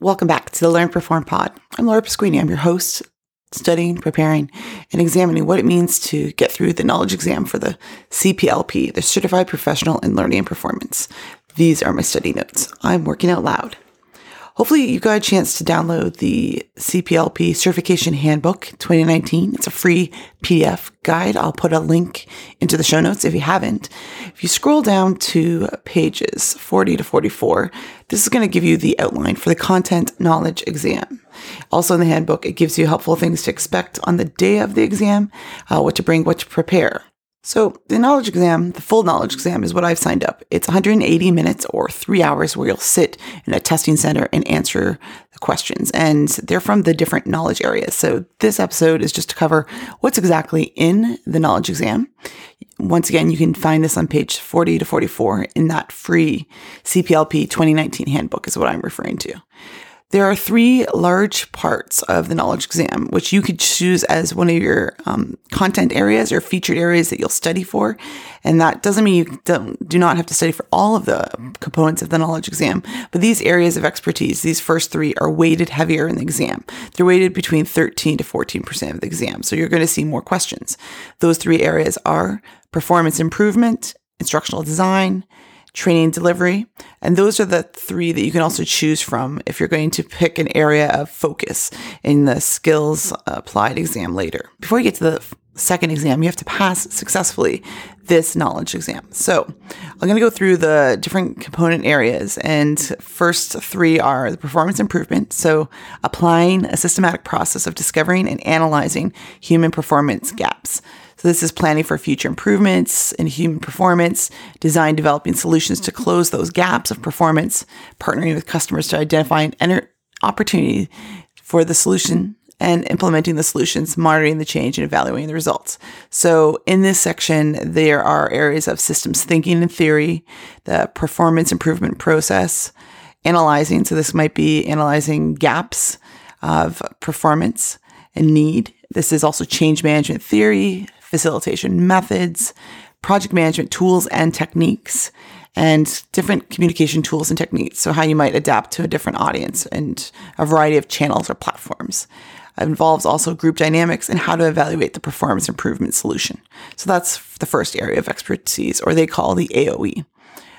Welcome back to the Learn Perform Pod. I'm Laura Pasquini. I'm your host, studying, preparing, and examining what it means to get through the knowledge exam for the CPLP, the Certified Professional in Learning and Performance. These are my study notes. I'm working out loud. Hopefully, you got a chance to download the CPLP Certification Handbook 2019. It's a free PDF guide. I'll put a link into the show notes if you haven't. If you scroll down to pages 40 to 44, this is going to give you the outline for the content knowledge exam. Also, in the handbook, it gives you helpful things to expect on the day of the exam, uh, what to bring, what to prepare. So, the knowledge exam, the full knowledge exam, is what I've signed up. It's 180 minutes or three hours where you'll sit in a testing center and answer the questions. And they're from the different knowledge areas. So, this episode is just to cover what's exactly in the knowledge exam. Once again, you can find this on page 40 to 44 in that free CPLP 2019 handbook, is what I'm referring to. There are three large parts of the knowledge exam, which you could choose as one of your um, content areas or featured areas that you'll study for. And that doesn't mean you don't, do not have to study for all of the components of the knowledge exam, but these areas of expertise, these first three are weighted heavier in the exam. They're weighted between 13 to 14% of the exam. So you're going to see more questions. Those three areas are performance improvement, instructional design, training delivery. And those are the three that you can also choose from if you're going to pick an area of focus in the skills applied exam later. Before you get to the second exam, you have to pass successfully this knowledge exam. So I'm going to go through the different component areas. And first three are the performance improvement. So applying a systematic process of discovering and analyzing human performance gaps. So this is planning for future improvements in human performance, design developing solutions to close those gaps of performance, partnering with customers to identify an enter- opportunity for the solution and implementing the solutions, monitoring the change and evaluating the results. So in this section, there are areas of systems thinking and theory, the performance improvement process, analyzing. So this might be analyzing gaps of performance and need. This is also change management theory, facilitation methods, project management tools and techniques, and different communication tools and techniques. So, how you might adapt to a different audience and a variety of channels or platforms. It involves also group dynamics and how to evaluate the performance improvement solution. So, that's the first area of expertise, or they call the AOE.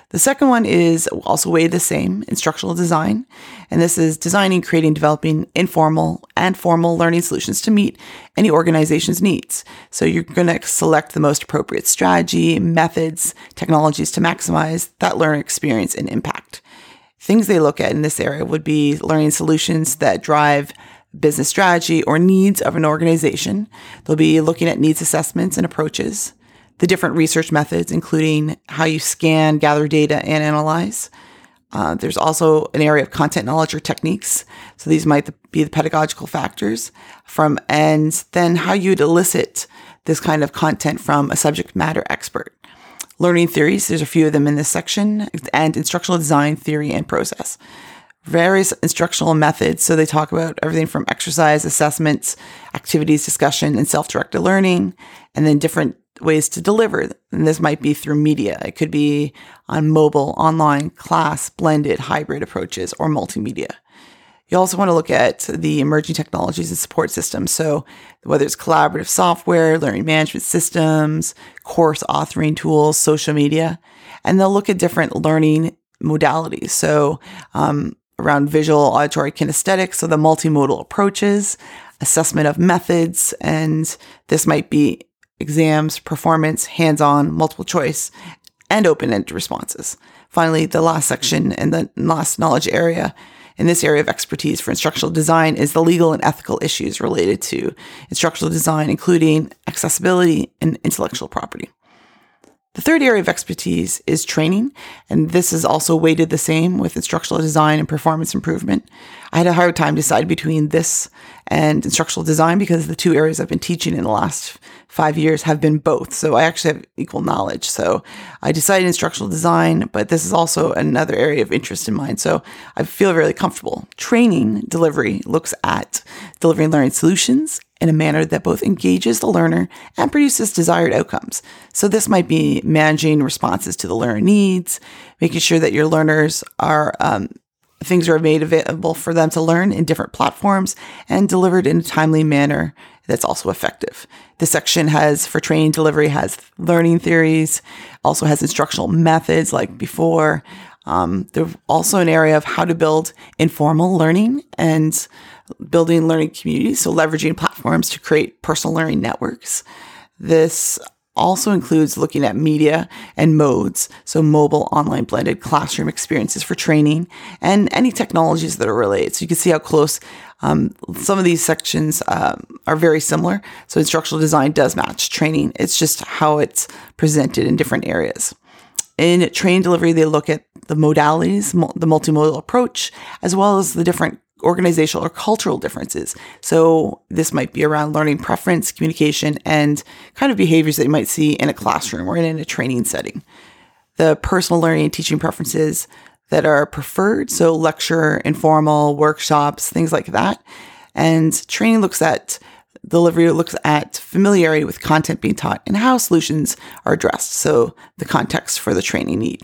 The second one is also way the same, instructional design. And this is designing, creating, developing informal and formal learning solutions to meet any organization's needs. So you're going to select the most appropriate strategy, methods, technologies to maximize that learning experience and impact. Things they look at in this area would be learning solutions that drive business strategy or needs of an organization. They'll be looking at needs assessments and approaches the different research methods, including how you scan, gather data, and analyze. Uh, there's also an area of content knowledge or techniques. So these might be the pedagogical factors from, and then how you'd elicit this kind of content from a subject matter expert. Learning theories, there's a few of them in this section, and instructional design theory and process. Various instructional methods. So they talk about everything from exercise, assessments, activities, discussion, and self directed learning, and then different ways to deliver. And this might be through media. It could be on mobile, online, class, blended, hybrid approaches, or multimedia. You also want to look at the emerging technologies and support systems. So, whether it's collaborative software, learning management systems, course authoring tools, social media, and they'll look at different learning modalities. So, um, around visual, auditory, kinesthetic, so the multimodal approaches, assessment of methods, and this might be exams, performance, hands on, multiple choice, and open ended responses. Finally, the last section and the last knowledge area in this area of expertise for instructional design is the legal and ethical issues related to instructional design, including accessibility and intellectual property. The third area of expertise is training, and this is also weighted the same with instructional design and performance improvement. I had a hard time deciding between this and instructional design because the two areas I've been teaching in the last five years have been both. So I actually have equal knowledge. So I decided instructional design, but this is also another area of interest in mine. So I feel really comfortable. Training delivery looks at delivering learning solutions in a manner that both engages the learner and produces desired outcomes. So this might be managing responses to the learner needs, making sure that your learners are um, things are made available for them to learn in different platforms and delivered in a timely manner that's also effective. This section has for training delivery has learning theories, also has instructional methods like before. Um, there's also an area of how to build informal learning and building learning communities, so leveraging platforms to create personal learning networks. This also includes looking at media and modes, so mobile, online, blended classroom experiences for training, and any technologies that are related. So you can see how close um, some of these sections um, are very similar. So instructional design does match training. It's just how it's presented in different areas. In training delivery, they look at the modalities, the multimodal approach, as well as the different organizational or cultural differences. So this might be around learning preference, communication, and kind of behaviors that you might see in a classroom or in a training setting. The personal learning and teaching preferences that are preferred, so lecture, informal, workshops, things like that. And training looks at delivery looks at familiarity with content being taught and how solutions are addressed, so the context for the training need.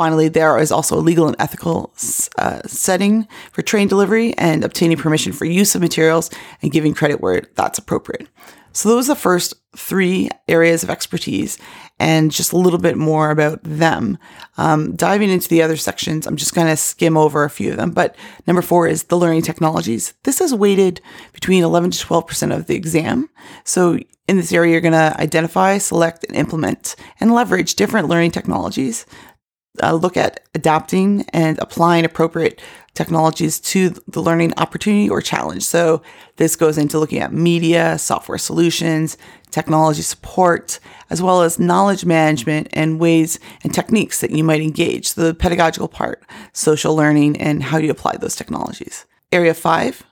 Finally, there is also a legal and ethical uh, setting for train delivery and obtaining permission for use of materials and giving credit where that's appropriate. So, those are the first three areas of expertise and just a little bit more about them. Um, diving into the other sections, I'm just going to skim over a few of them. But number four is the learning technologies. This is weighted between 11 to 12% of the exam. So, in this area, you're going to identify, select, and implement and leverage different learning technologies uh, look at adapting and applying appropriate technologies to the learning opportunity or challenge. So this goes into looking at media, software solutions, technology support, as well as knowledge management and ways and techniques that you might engage. So the pedagogical part, social learning, and how you apply those technologies. Area five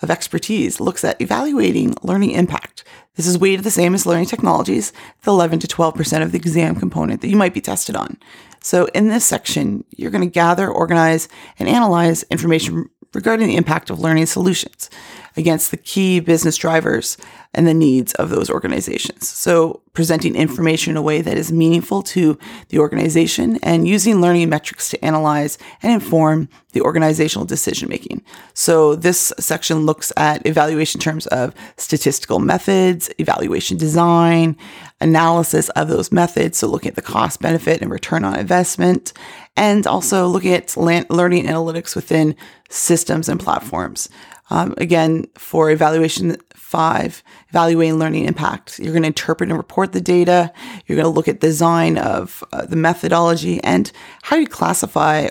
of expertise looks at evaluating learning impact. This is weighted the same as learning technologies, the 11 to 12% of the exam component that you might be tested on. So in this section, you're going to gather, organize, and analyze information regarding the impact of learning solutions against the key business drivers and the needs of those organizations. So, presenting information in a way that is meaningful to the organization and using learning metrics to analyze and inform the organizational decision making. So, this section looks at evaluation terms of statistical methods, evaluation design, analysis of those methods. So, looking at the cost benefit and return on investment, and also looking at learning analytics within systems and platforms. Um, again, for evaluation five, evaluating learning impact, you're going to interpret and report the data. You're going to look at design of uh, the methodology and how you classify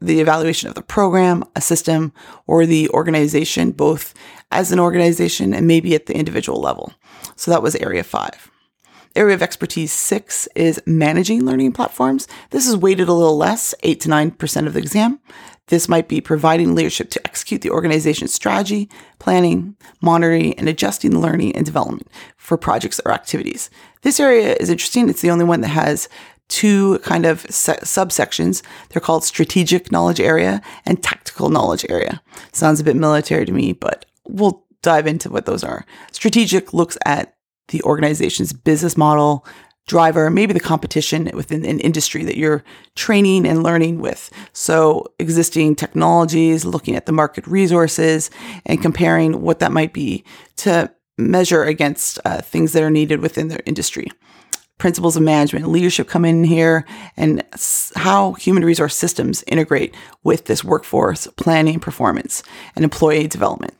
the evaluation of the program, a system, or the organization, both as an organization and maybe at the individual level. So that was area five. Area of expertise six is managing learning platforms. This is weighted a little less, eight to 9% of the exam. This might be providing leadership to execute the organization's strategy, planning, monitoring, and adjusting learning and development for projects or activities. This area is interesting. It's the only one that has two kind of se- subsections. They're called strategic knowledge area and tactical knowledge area. Sounds a bit military to me, but we'll dive into what those are. Strategic looks at the organization's business model, driver, maybe the competition within an industry that you're training and learning with. So, existing technologies, looking at the market resources, and comparing what that might be to measure against uh, things that are needed within their industry. Principles of management leadership come in here, and how human resource systems integrate with this workforce planning, performance, and employee development.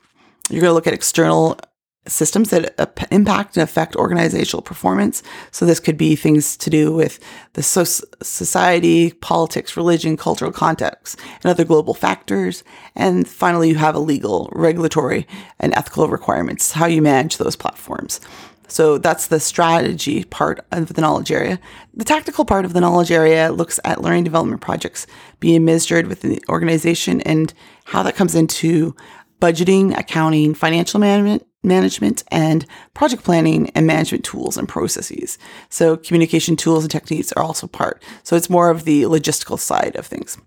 You're going to look at external systems that impact and affect organizational performance. So this could be things to do with the society, politics, religion, cultural context, and other global factors. And finally, you have a legal, regulatory, and ethical requirements, how you manage those platforms. So that's the strategy part of the knowledge area. The tactical part of the knowledge area looks at learning development projects being administered within the organization and how that comes into budgeting, accounting, financial management, management and project planning and management tools and processes. So communication tools and techniques are also part. So it's more of the logistical side of things.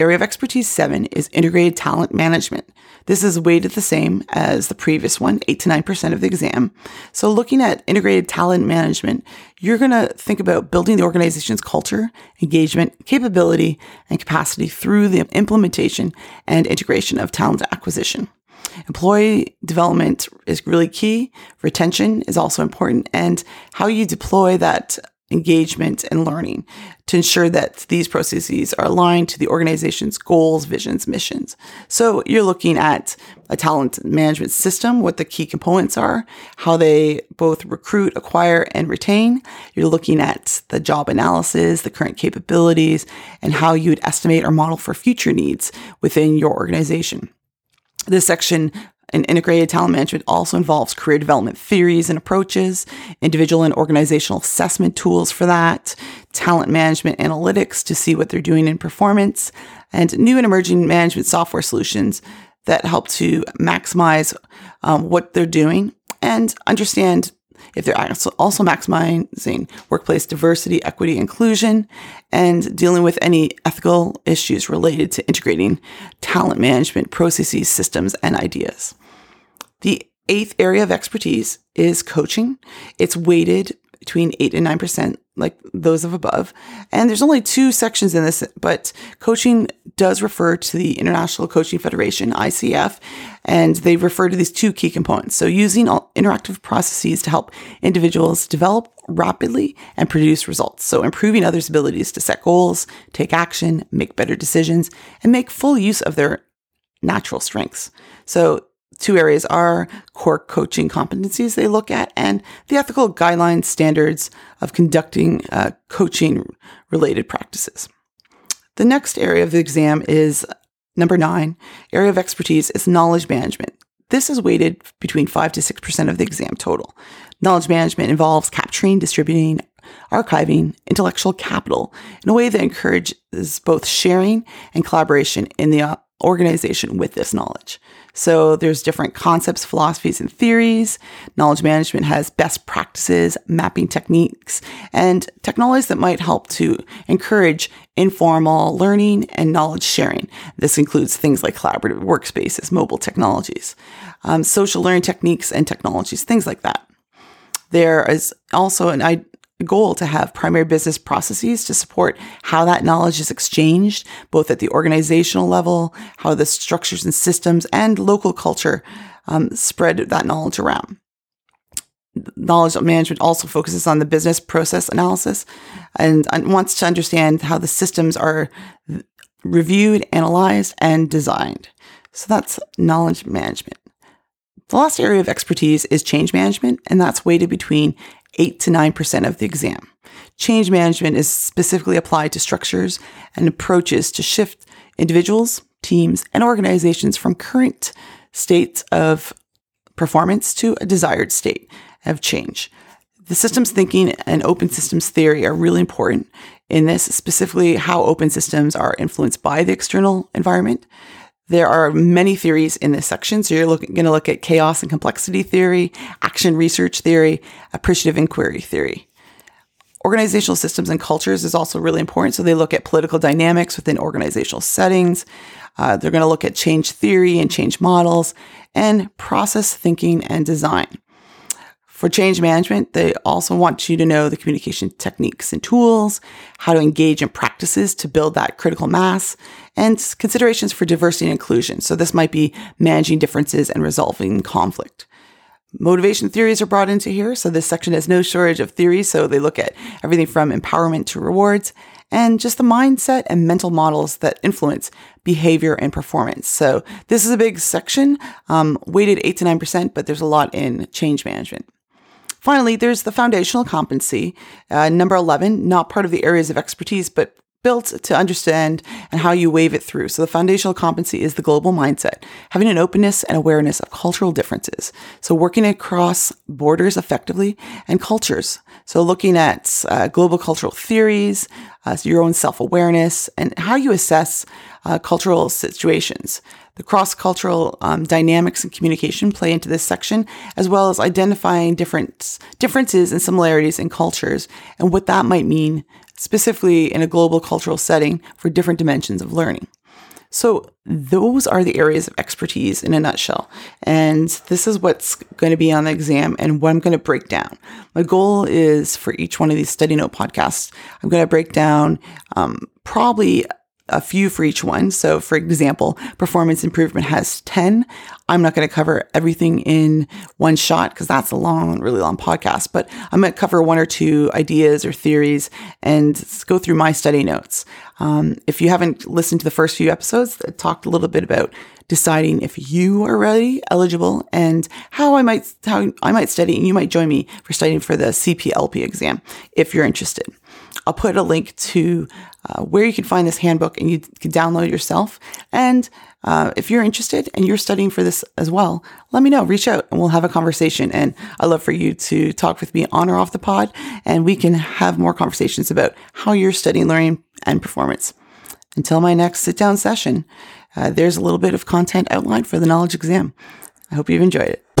Area of expertise seven is integrated talent management. This is weighted the same as the previous one, 8 to 9% of the exam. So, looking at integrated talent management, you're going to think about building the organization's culture, engagement, capability, and capacity through the implementation and integration of talent acquisition. Employee development is really key. Retention is also important and how you deploy that engagement, and learning to ensure that these processes are aligned to the organization's goals, visions, missions. So you're looking at a talent management system, what the key components are, how they both recruit, acquire, and retain. You're looking at the job analysis, the current capabilities, and how you would estimate or model for future needs within your organization. This section in integrated talent management also involves career development theories and approaches, individual and organizational assessment tools for that, talent management analytics to see what they're doing in performance, and new and emerging management software solutions that help to maximize um, what they're doing and understand if they're also maximizing workplace diversity, equity, inclusion, and dealing with any ethical issues related to integrating talent management processes, systems, and ideas. The eighth area of expertise is coaching. It's weighted between 8 and 9%, like those of above. And there's only two sections in this, but coaching does refer to the International Coaching Federation, ICF, and they refer to these two key components. So using interactive processes to help individuals develop rapidly and produce results. So improving others' abilities to set goals, take action, make better decisions, and make full use of their natural strengths. So two areas are core coaching competencies they look at and the ethical guidelines standards of conducting uh, coaching related practices. The next area of the exam is number nine, area of expertise is knowledge management. This is weighted between 5 to 6% of the exam total. Knowledge management involves capturing, distributing, archiving intellectual capital in a way that encourages both sharing and collaboration in the uh, organization with this knowledge. So there's different concepts, philosophies, and theories. Knowledge management has best practices, mapping techniques, and technologies that might help to encourage informal learning and knowledge sharing. This includes things like collaborative workspaces, mobile technologies, um, social learning techniques and technologies, things like that. There is also an goal to have primary business processes to support how that knowledge is exchanged, both at the organizational level, how the structures and systems and local culture um, spread that knowledge around. Knowledge management also focuses on the business process analysis and wants to understand how the systems are reviewed, analyzed, and designed. So that's knowledge management. The last area of expertise is change management, and that's weighted between 8 to 9% of the exam. Change management is specifically applied to structures and approaches to shift individuals, teams, and organizations from current states of performance to a desired state of change. The systems thinking and open systems theory are really important in this, specifically how open systems are influenced by the external environment. There are many theories in this section. So you're going to look at chaos and complexity theory, action research theory, appreciative inquiry theory. Organizational systems and cultures is also really important. So they look at political dynamics within organizational settings. Uh, they're going to look at change theory and change models and process thinking and design. For change management, they also want you to know the communication techniques and tools, how to engage in practices to build that critical mass, and considerations for diversity and inclusion. So this might be managing differences and resolving conflict. Motivation theories are brought into here. So this section has no shortage of theories. So they look at everything from empowerment to rewards and just the mindset and mental models that influence behavior and performance. So this is a big section, um, weighted eight to nine percent, but there's a lot in change management. Finally, there's the foundational competency, uh, number 11, not part of the areas of expertise, but built to understand and how you wave it through. So the foundational competency is the global mindset, having an openness and awareness of cultural differences. So working across borders effectively and cultures. So looking at uh, global cultural theories, uh, so your own self-awareness and how you assess uh, cultural situations. The cross cultural um, dynamics and communication play into this section, as well as identifying different differences and similarities in cultures and what that might mean specifically in a global cultural setting for different dimensions of learning. So, those are the areas of expertise in a nutshell. And this is what's going to be on the exam and what I'm going to break down. My goal is for each one of these study note podcasts, I'm going to break down um, probably a few for each one. So, for example, performance improvement has 10. I'm not going to cover everything in one shot because that's a long, really long podcast, but I'm going to cover one or two ideas or theories and go through my study notes. Um, if you haven't listened to the first few episodes, I talked a little bit about deciding if you are ready, eligible, and how I might how I might study, and you might join me for studying for the CPLP exam if you're interested. I'll put a link to uh, where you can find this handbook and you can download yourself. And uh, if you're interested and you're studying for this as well, let me know. Reach out and we'll have a conversation. And I'd love for you to talk with me on or off the pod, and we can have more conversations about how you're studying, learning, and performance. Until my next sit down session, uh, there's a little bit of content outlined for the knowledge exam. I hope you've enjoyed it.